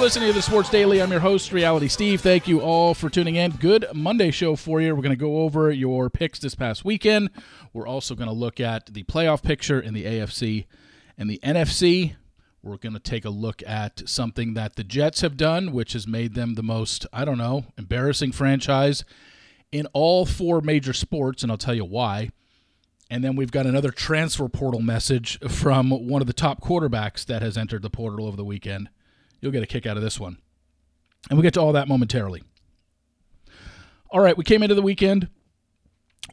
Listening to the Sports Daily. I'm your host, Reality Steve. Thank you all for tuning in. Good Monday show for you. We're going to go over your picks this past weekend. We're also going to look at the playoff picture in the AFC and the NFC. We're going to take a look at something that the Jets have done, which has made them the most, I don't know, embarrassing franchise in all four major sports, and I'll tell you why. And then we've got another transfer portal message from one of the top quarterbacks that has entered the portal over the weekend. You'll get a kick out of this one. And we'll get to all that momentarily. All right, we came into the weekend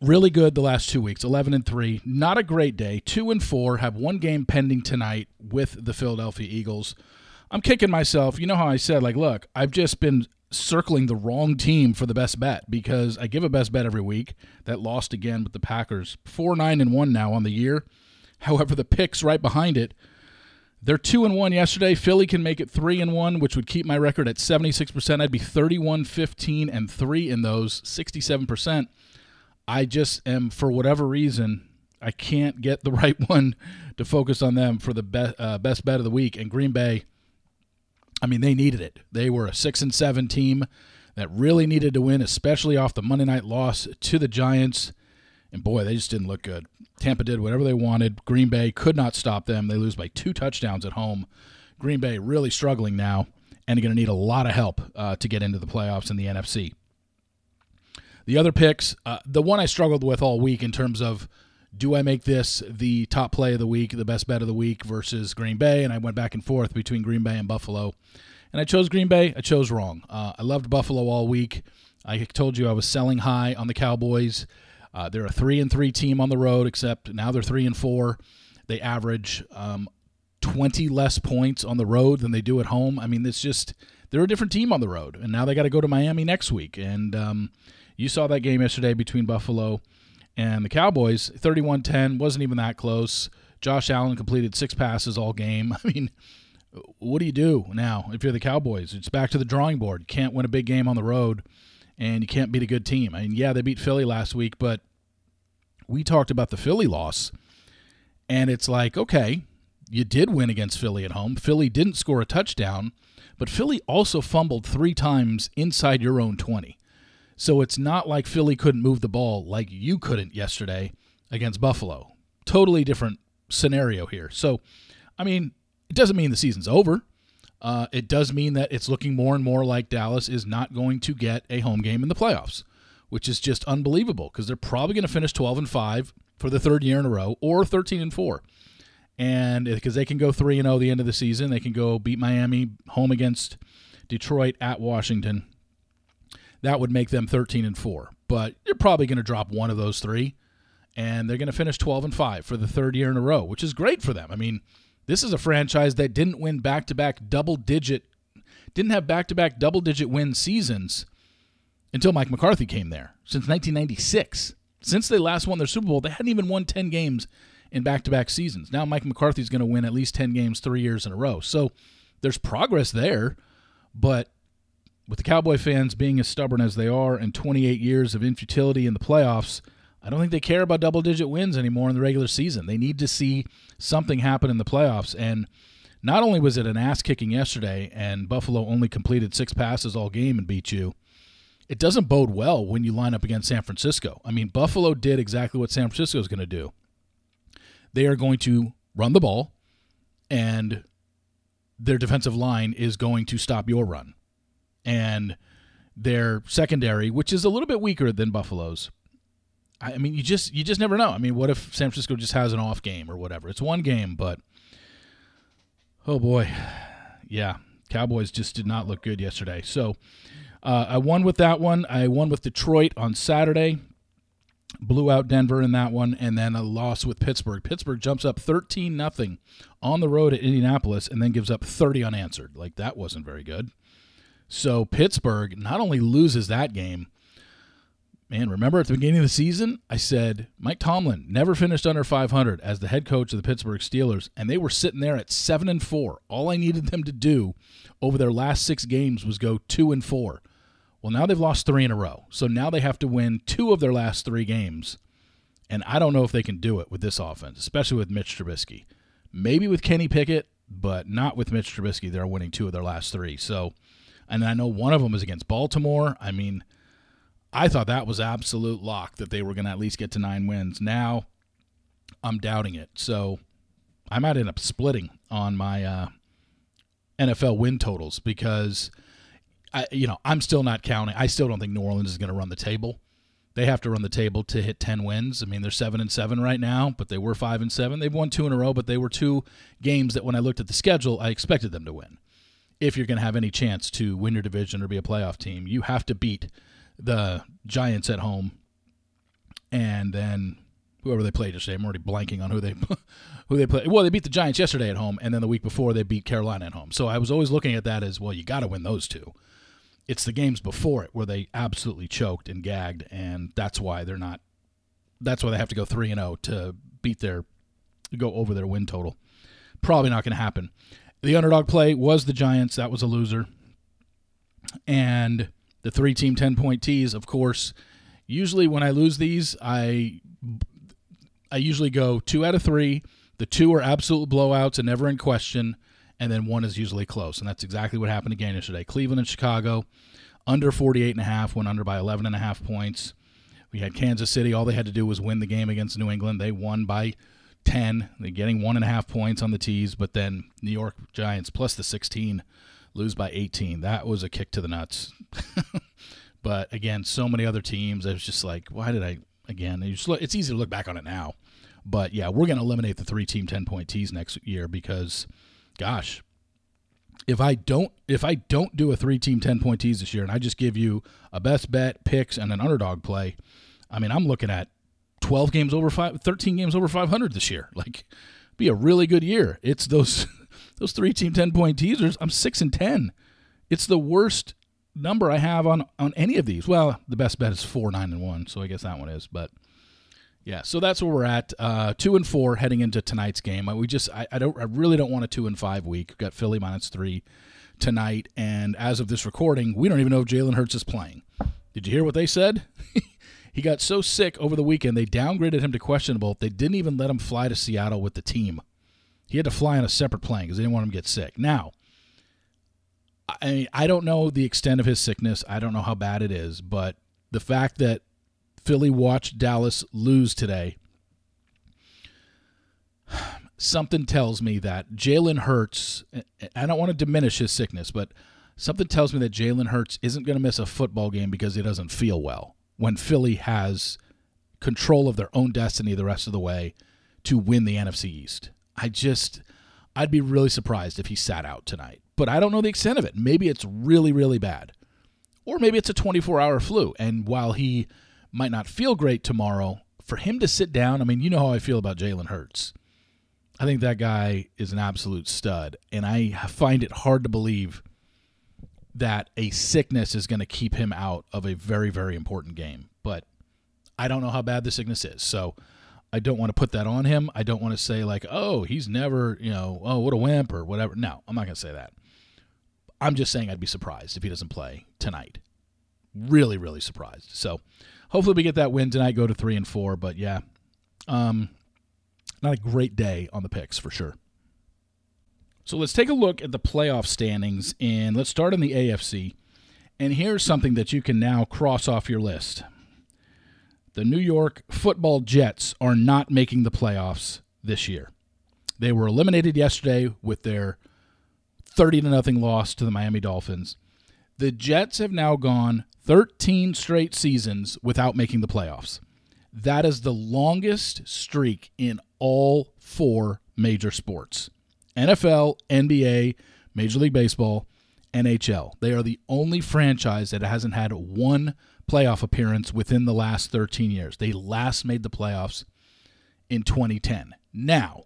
really good the last two weeks 11 and 3 not a great day. 2 and 4 have one game pending tonight with the philadelphia eagles. I'm kicking myself. You know how i said like look i've just been circling the wrong team for the best bet because i give a best bet every week that lost again with the packers. 4 9 and 1 now on the year. However the picks right behind it they're 2 and 1 yesterday philly can make it 3 and 1 which would keep my record at 76% i'd be 31 15 and 3 in those 67% I just am for whatever reason I can't get the right one to focus on them for the best uh, best bet of the week. And Green Bay, I mean, they needed it. They were a six and seven team that really needed to win, especially off the Monday night loss to the Giants. And boy, they just didn't look good. Tampa did whatever they wanted. Green Bay could not stop them. They lose by two touchdowns at home. Green Bay really struggling now and going to need a lot of help uh, to get into the playoffs in the NFC. The other picks, uh, the one I struggled with all week in terms of do I make this the top play of the week, the best bet of the week versus Green Bay? And I went back and forth between Green Bay and Buffalo. And I chose Green Bay. I chose wrong. Uh, I loved Buffalo all week. I told you I was selling high on the Cowboys. Uh, they're a three and three team on the road, except now they're three and four. They average um, 20 less points on the road than they do at home. I mean, it's just they're a different team on the road, and now they got to go to Miami next week. And um, you saw that game yesterday between Buffalo and the Cowboys. 31 10, wasn't even that close. Josh Allen completed six passes all game. I mean, what do you do now if you're the Cowboys? It's back to the drawing board. Can't win a big game on the road, and you can't beat a good team. I mean, yeah, they beat Philly last week, but we talked about the Philly loss, and it's like, okay, you did win against Philly at home. Philly didn't score a touchdown, but Philly also fumbled three times inside your own 20. So it's not like Philly couldn't move the ball like you couldn't yesterday against Buffalo. Totally different scenario here. So, I mean, it doesn't mean the season's over. Uh, it does mean that it's looking more and more like Dallas is not going to get a home game in the playoffs, which is just unbelievable because they're probably going to finish 12 and 5 for the third year in a row or 13 and 4. And because they can go 3 and 0 the end of the season, they can go beat Miami home against Detroit at Washington that would make them 13 and 4. But you're probably going to drop one of those three, and they're going to finish 12 and 5 for the third year in a row, which is great for them. I mean, this is a franchise that didn't win back to back double digit, didn't have back to back double digit win seasons until Mike McCarthy came there since 1996. Since they last won their Super Bowl, they hadn't even won 10 games in back to back seasons. Now Mike McCarthy's going to win at least 10 games three years in a row. So there's progress there, but with the Cowboy fans being as stubborn as they are and 28 years of infutility in the playoffs, I don't think they care about double digit wins anymore in the regular season. They need to see something happen in the playoffs. And not only was it an ass kicking yesterday and Buffalo only completed six passes all game and beat you, it doesn't bode well when you line up against San Francisco. I mean, Buffalo did exactly what San Francisco is going to do. They are going to run the ball, and their defensive line is going to stop your run and their secondary, which is a little bit weaker than Buffalo's. I mean, you just you just never know. I mean, what if San Francisco just has an off game or whatever? It's one game, but oh boy, yeah, Cowboys just did not look good yesterday. So uh, I won with that one. I won with Detroit on Saturday. Blew out Denver in that one, and then a loss with Pittsburgh. Pittsburgh jumps up thirteen nothing on the road at Indianapolis, and then gives up thirty unanswered. Like that wasn't very good. So Pittsburgh not only loses that game, man, remember at the beginning of the season, I said Mike Tomlin never finished under 500 as the head coach of the Pittsburgh Steelers, and they were sitting there at 7 and 4. All I needed them to do over their last 6 games was go 2 and 4. Well, now they've lost 3 in a row. So now they have to win 2 of their last 3 games. And I don't know if they can do it with this offense, especially with Mitch Trubisky. Maybe with Kenny Pickett, but not with Mitch Trubisky. They're winning two of their last three. So, and I know one of them is against Baltimore. I mean, I thought that was absolute lock that they were going to at least get to nine wins. Now, I'm doubting it. So, I might end up splitting on my uh, NFL win totals because I, you know, I'm still not counting. I still don't think New Orleans is going to run the table. They have to run the table to hit 10 wins. I mean, they're 7 and 7 right now, but they were 5 and 7. They've won two in a row, but they were two games that when I looked at the schedule, I expected them to win. If you're going to have any chance to win your division or be a playoff team, you have to beat the Giants at home and then whoever they played yesterday. I'm already blanking on who they who they played. Well, they beat the Giants yesterday at home, and then the week before they beat Carolina at home. So I was always looking at that as well. You got to win those two it's the games before it where they absolutely choked and gagged, and that's why they're not. That's why they have to go three and zero oh to beat their, go over their win total. Probably not going to happen. The underdog play was the Giants. That was a loser. And the three team ten point tees, of course. Usually when I lose these, I I usually go two out of three. The two are absolute blowouts and never in question and then one is usually close. And that's exactly what happened again yesterday. Cleveland and Chicago under 48 and a half, went under by 11 and a half points. We had Kansas City. All they had to do was win the game against New England. They won by 10. They're getting one and a half points on the tees, but then New York Giants plus the 16 lose by 18. That was a kick to the nuts. but again, so many other teams. I was just like, why did I? Again, it's easy to look back on it now. But yeah, we're going to eliminate the three team 10 point tees next year because gosh, if I don't if I don't do a three team ten point tease this year and I just give you a best bet, picks, and an underdog play, I mean I'm looking at twelve games over five 13 games over five hundred this year. Like be a really good year. It's those those three team ten point teasers. I'm six and ten. It's the worst number I have on on any of these. Well, the best bet is four, nine, and one, so I guess that one is, but yeah, so that's where we're at. Uh, two and four heading into tonight's game. We just, I, I don't, I really don't want a two and five week. We've got Philly minus three tonight, and as of this recording, we don't even know if Jalen Hurts is playing. Did you hear what they said? he got so sick over the weekend they downgraded him to questionable. They didn't even let him fly to Seattle with the team. He had to fly on a separate plane because they didn't want him to get sick. Now, I I don't know the extent of his sickness. I don't know how bad it is, but the fact that Philly watched Dallas lose today, something tells me that Jalen Hurts, I don't want to diminish his sickness, but something tells me that Jalen Hurts isn't going to miss a football game because he doesn't feel well when Philly has control of their own destiny the rest of the way to win the NFC East. I just, I'd be really surprised if he sat out tonight. But I don't know the extent of it. Maybe it's really, really bad. Or maybe it's a 24 hour flu. And while he might not feel great tomorrow. For him to sit down, I mean, you know how I feel about Jalen Hurts. I think that guy is an absolute stud, and I find it hard to believe that a sickness is going to keep him out of a very, very important game. But I don't know how bad the sickness is, so I don't want to put that on him. I don't want to say like, "Oh, he's never, you know, oh, what a wimp" or whatever. No, I'm not going to say that. I'm just saying I'd be surprised if he doesn't play tonight. Really, really surprised. So hopefully we get that win tonight, go to three and four. But yeah, um, not a great day on the picks for sure. So let's take a look at the playoff standings, and let's start in the AFC. And here's something that you can now cross off your list. The New York Football Jets are not making the playoffs this year. They were eliminated yesterday with their 30 to nothing loss to the Miami Dolphins. The Jets have now gone 13 straight seasons without making the playoffs. That is the longest streak in all four major sports NFL, NBA, Major League Baseball, NHL. They are the only franchise that hasn't had one playoff appearance within the last 13 years. They last made the playoffs in 2010. Now,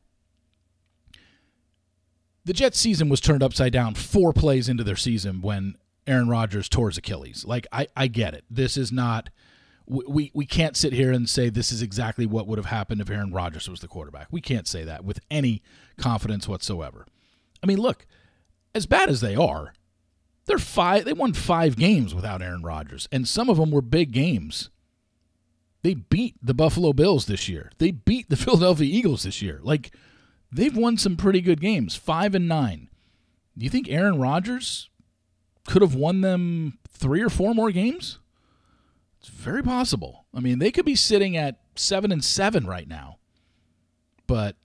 the Jets season was turned upside down four plays into their season when Aaron Rodgers tore his Achilles. Like I, I get it. This is not we, we can't sit here and say this is exactly what would have happened if Aaron Rodgers was the quarterback. We can't say that with any confidence whatsoever. I mean, look, as bad as they are, they're five they won 5 games without Aaron Rodgers and some of them were big games. They beat the Buffalo Bills this year. They beat the Philadelphia Eagles this year. Like they've won some pretty good games, five and nine. Do you think Aaron Rodgers could have won them three or four more games? It's very possible. I mean, they could be sitting at seven and seven right now, but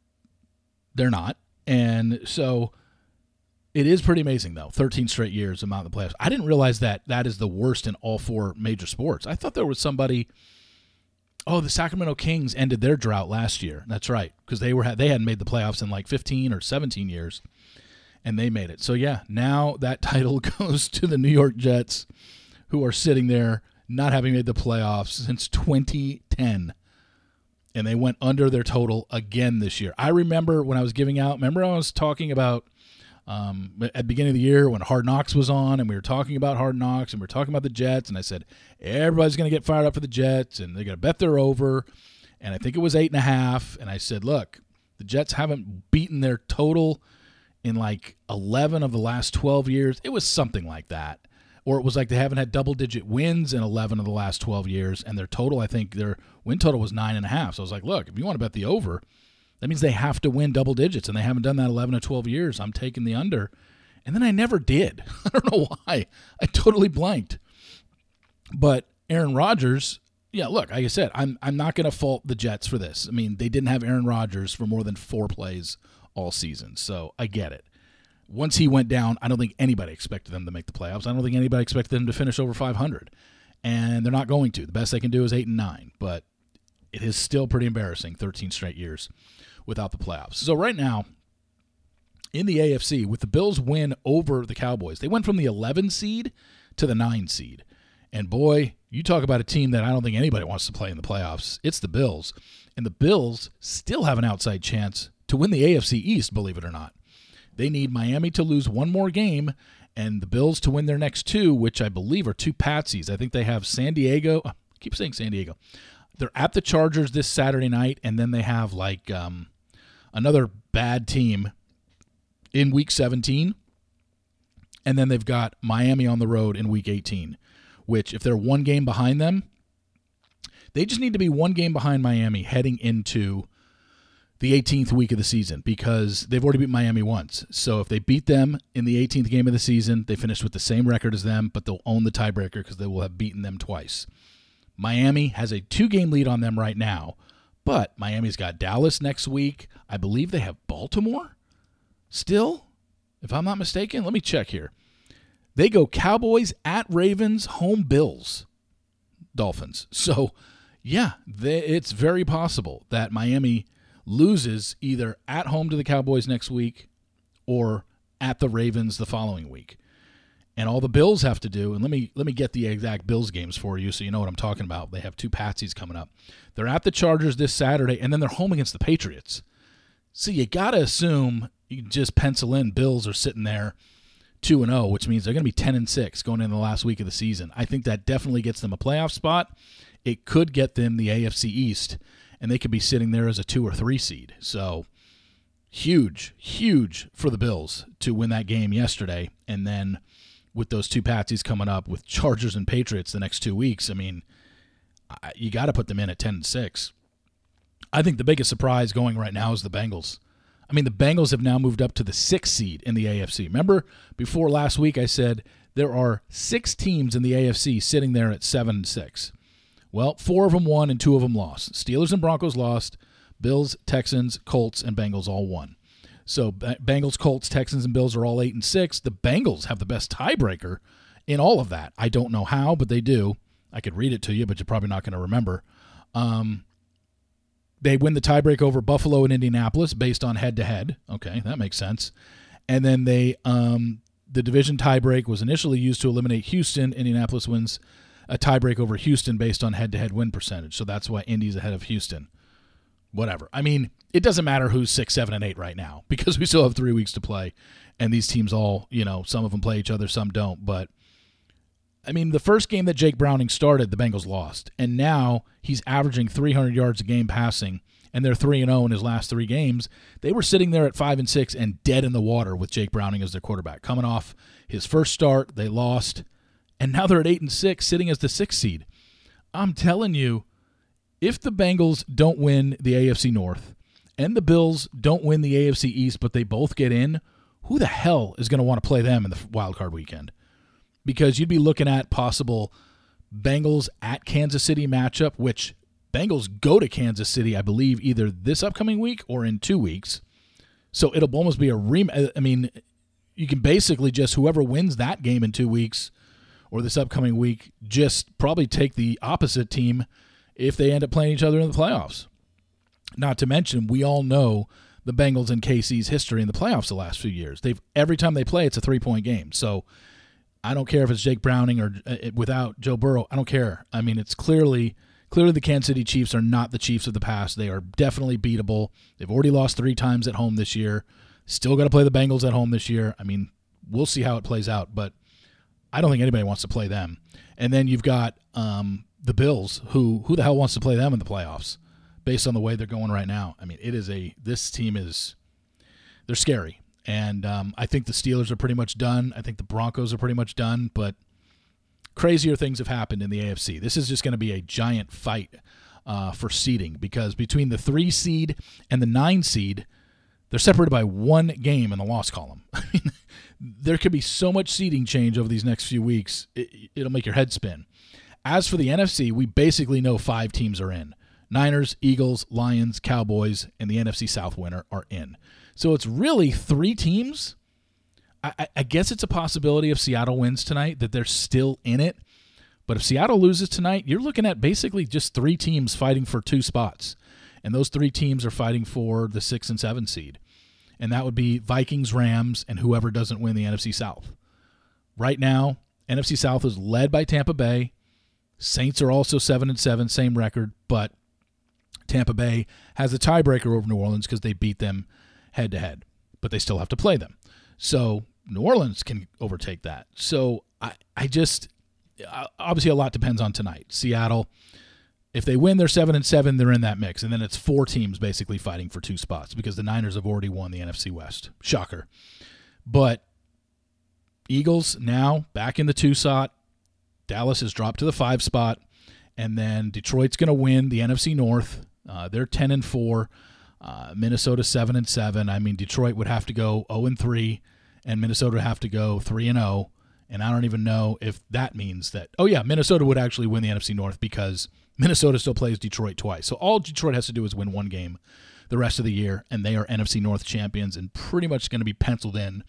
they're not. And so it is pretty amazing, though. 13 straight years of the playoffs. I didn't realize that that is the worst in all four major sports. I thought there was somebody. Oh, the Sacramento Kings ended their drought last year. That's right, because they were they hadn't made the playoffs in like 15 or 17 years, and they made it. So yeah, now that title goes to the New York Jets, who are sitting there not having made the playoffs since 2010 and they went under their total again this year. I remember when I was giving out, remember I was talking about um, at the beginning of the year when Hard Knocks was on and we were talking about Hard Knocks and we were talking about the Jets and I said everybody's going to get fired up for the Jets and they're going to bet they're over. And I think it was eight and a half and I said look the Jets haven't beaten their total in like 11 of the last 12 years. It was something like that. Or it was like they haven't had double digit wins in 11 of the last 12 years and their total i think their win total was nine and a half. So i was like look if you want to bet the over that means they have to win double digits and they haven't done that 11 or 12 years. I'm taking the under. And then i never did. I don't know why. I totally blanked. But aaron rodgers yeah look like i said i'm, I'm not going to fault the jets for this. I mean they didn't have aaron rodgers for more than four plays all season so i get it. Once he went down, I don't think anybody expected them to make the playoffs. I don't think anybody expected them to finish over 500, and they're not going to. The best they can do is eight and nine, but it is still pretty embarrassing. 13 straight years without the playoffs. So right now, in the AFC, with the Bills' win over the Cowboys, they went from the 11 seed to the nine seed. And boy, you talk about a team that I don't think anybody wants to play in the playoffs. It's the Bills. And the Bills still have an outside chance to win the AFC East, believe it or not. They need Miami to lose one more game and the Bills to win their next two, which I believe are two patsies. I think they have San Diego. I keep saying San Diego. They're at the Chargers this Saturday night, and then they have like um, another bad team in Week 17, and then they've got Miami on the road in Week 18. Which, if they're one game behind them, they just need to be one game behind Miami heading into the 18th week of the season because they've already beat Miami once. So if they beat them in the 18th game of the season, they finish with the same record as them, but they'll own the tiebreaker because they will have beaten them twice. Miami has a two game lead on them right now, but Miami's got Dallas next week. I believe they have Baltimore still, if I'm not mistaken. Let me check here. They go Cowboys at Ravens, home Bills, Dolphins. So, yeah, they, it's very possible that Miami loses either at home to the Cowboys next week or at the Ravens the following week. And all the Bills have to do, and let me let me get the exact Bills games for you so you know what I'm talking about. They have two patsies coming up. They're at the Chargers this Saturday, and then they're home against the Patriots. So you gotta assume you just pencil in Bills are sitting there two and zero, oh, which means they're gonna be ten and six going into the last week of the season. I think that definitely gets them a playoff spot. It could get them the AFC East and they could be sitting there as a two or three seed. So huge, huge for the Bills to win that game yesterday. And then with those two patsies coming up with Chargers and Patriots the next two weeks, I mean, you got to put them in at 10 and 6. I think the biggest surprise going right now is the Bengals. I mean, the Bengals have now moved up to the sixth seed in the AFC. Remember before last week, I said there are six teams in the AFC sitting there at seven and six. Well, four of them won and two of them lost. Steelers and Broncos lost. Bills, Texans, Colts, and Bengals all won. So Bengals, Colts, Texans, and Bills are all eight and six. The Bengals have the best tiebreaker in all of that. I don't know how, but they do. I could read it to you, but you're probably not going to remember. Um, they win the tiebreak over Buffalo and Indianapolis based on head to head. Okay, that makes sense. And then they um, the division tiebreak was initially used to eliminate Houston. Indianapolis wins a tiebreak over Houston based on head to head win percentage. So that's why Indy's ahead of Houston. Whatever. I mean, it doesn't matter who's six, seven, and eight right now because we still have three weeks to play. And these teams all, you know, some of them play each other, some don't. But I mean, the first game that Jake Browning started, the Bengals lost. And now he's averaging 300 yards a game passing, and they're 3 and 0 in his last three games. They were sitting there at 5 and 6 and dead in the water with Jake Browning as their quarterback. Coming off his first start, they lost and now they're at eight and six, sitting as the sixth seed. I'm telling you, if the Bengals don't win the AFC North and the Bills don't win the AFC East, but they both get in, who the hell is going to want to play them in the wild card weekend? Because you'd be looking at possible Bengals at Kansas City matchup, which Bengals go to Kansas City, I believe, either this upcoming week or in two weeks. So it'll almost be a rem. Uh, I mean, you can basically just whoever wins that game in two weeks or this upcoming week, just probably take the opposite team if they end up playing each other in the playoffs. Not to mention, we all know the Bengals and KC's history in the playoffs the last few years. They've every time they play, it's a three point game. So I don't care if it's Jake Browning or uh, without Joe Burrow. I don't care. I mean, it's clearly clearly the Kansas City Chiefs are not the Chiefs of the past. They are definitely beatable. They've already lost three times at home this year. Still got to play the Bengals at home this year. I mean, we'll see how it plays out, but I don't think anybody wants to play them. And then you've got um, the Bills, who who the hell wants to play them in the playoffs? based on the way they're going right now. I mean, it is a this team is they're scary, and um, I think the Steelers are pretty much done. I think the Broncos are pretty much done, but crazier things have happened in the AFC. This is just going to be a giant fight uh, for seeding because between the three seed and the nine seed, they're separated by one game in the loss column. There could be so much seeding change over these next few weeks, it, it'll make your head spin. As for the NFC, we basically know five teams are in. Niners, Eagles, Lions, Cowboys, and the NFC South winner are in. So it's really three teams. I, I, guess it's a possibility if Seattle wins tonight that they're still in it. But if Seattle loses tonight, you're looking at basically just three teams fighting for two spots. And those three teams are fighting for the six and seven seed. And that would be Vikings, Rams, and whoever doesn't win the NFC South. Right now, NFC South is led by Tampa Bay. Saints are also seven and seven, same record, but Tampa Bay has a tiebreaker over New Orleans because they beat them head to head, but they still have to play them. So New Orleans can overtake that. So I, I just uh, obviously a lot depends on tonight. Seattle, if they win, they're seven and seven. They're in that mix, and then it's four teams basically fighting for two spots because the Niners have already won the NFC West. Shocker, but Eagles now back in the two spot. Dallas has dropped to the five spot, and then Detroit's going to win the NFC North. Uh, they're ten and four. Uh, Minnesota seven and seven. I mean, Detroit would have to go zero and three, and Minnesota would have to go three and zero. And I don't even know if that means that. Oh yeah, Minnesota would actually win the NFC North because Minnesota still plays Detroit twice. So all Detroit has to do is win one game the rest of the year, and they are NFC North champions and pretty much going to be penciled in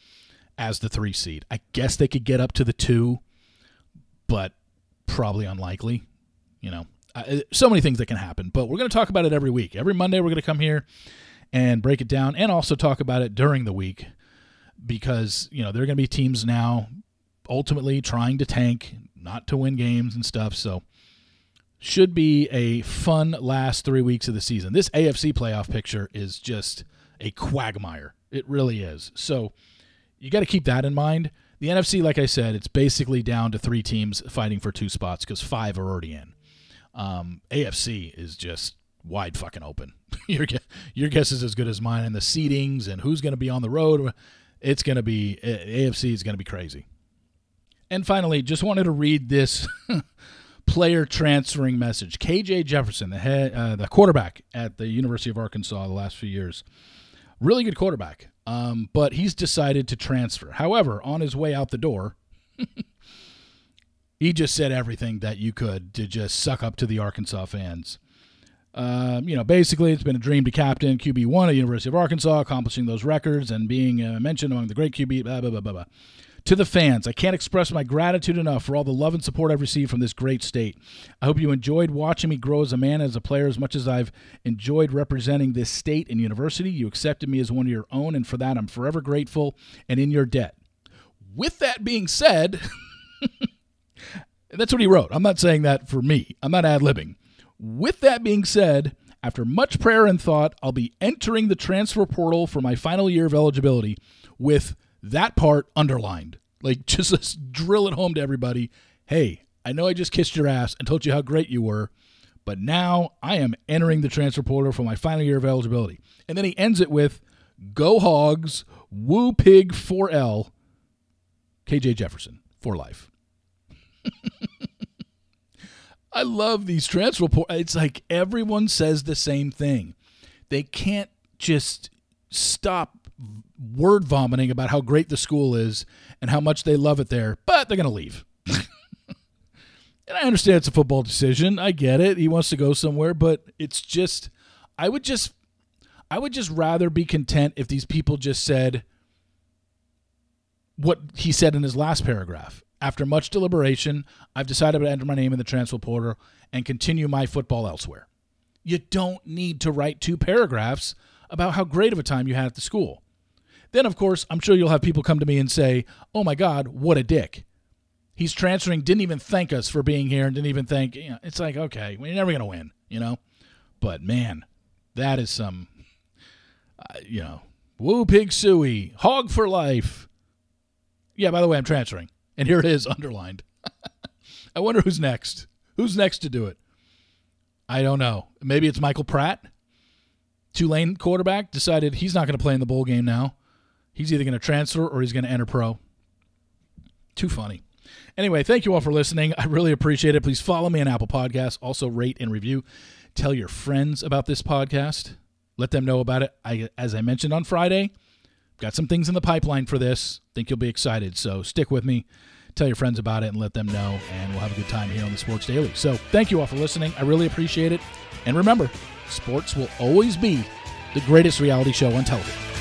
as the three seed. I guess they could get up to the two, but probably unlikely. You know, uh, so many things that can happen, but we're going to talk about it every week. Every Monday, we're going to come here and break it down and also talk about it during the week because, you know, there are going to be teams now ultimately trying to tank, not to win games and stuff. So, should be a fun last three weeks of the season. This AFC playoff picture is just a quagmire. It really is. So, you got to keep that in mind. The NFC, like I said, it's basically down to three teams fighting for two spots because five are already in. Um, AFC is just wide fucking open. your your guess is as good as mine. And the seedings and who's going to be on the road, it's going to be AFC is going to be crazy. And finally, just wanted to read this player transferring message. KJ Jefferson, the head, uh, the quarterback at the University of Arkansas the last few years, really good quarterback. Um, but he's decided to transfer. However, on his way out the door. he just said everything that you could to just suck up to the Arkansas fans. Um, you know, basically, it's been a dream to captain QB1 at University of Arkansas, accomplishing those records and being uh, mentioned among the great QB. Blah, blah, blah, blah, blah. To the fans, I can't express my gratitude enough for all the love and support I've received from this great state. I hope you enjoyed watching me grow as a man, as a player, as much as I've enjoyed representing this state and university. You accepted me as one of your own, and for that, I'm forever grateful and in your debt. With that being said, That's what he wrote. I'm not saying that for me. I'm not ad libbing. With that being said, after much prayer and thought, I'll be entering the transfer portal for my final year of eligibility with that part underlined. Like, just, just drill it home to everybody. Hey, I know I just kissed your ass and told you how great you were, but now I am entering the transfer portal for my final year of eligibility. And then he ends it with Go Hogs, Woo Pig 4L, KJ Jefferson for life. I love these transfer reports. It's like everyone says the same thing. They can't just stop word vomiting about how great the school is and how much they love it there, but they're going to leave. and I understand it's a football decision. I get it. He wants to go somewhere, but it's just I would just I would just rather be content if these people just said what he said in his last paragraph. After much deliberation, I've decided to enter my name in the transfer portal and continue my football elsewhere. You don't need to write two paragraphs about how great of a time you had at the school. Then, of course, I'm sure you'll have people come to me and say, oh my God, what a dick. He's transferring, didn't even thank us for being here, and didn't even thank. You know, it's like, okay, we're never going to win, you know? But man, that is some, uh, you know, woo pig sooie, hog for life. Yeah, by the way, I'm transferring. And here it is underlined. I wonder who's next. Who's next to do it? I don't know. Maybe it's Michael Pratt. Tulane quarterback decided he's not going to play in the bowl game now. He's either going to transfer or he's going to enter pro. Too funny. Anyway, thank you all for listening. I really appreciate it. Please follow me on Apple Podcasts. Also, rate and review. Tell your friends about this podcast. Let them know about it. I, as I mentioned on Friday, got some things in the pipeline for this. Think you'll be excited. So stick with me. Tell your friends about it and let them know, and we'll have a good time here on the Sports Daily. So thank you all for listening. I really appreciate it. And remember, sports will always be the greatest reality show on television.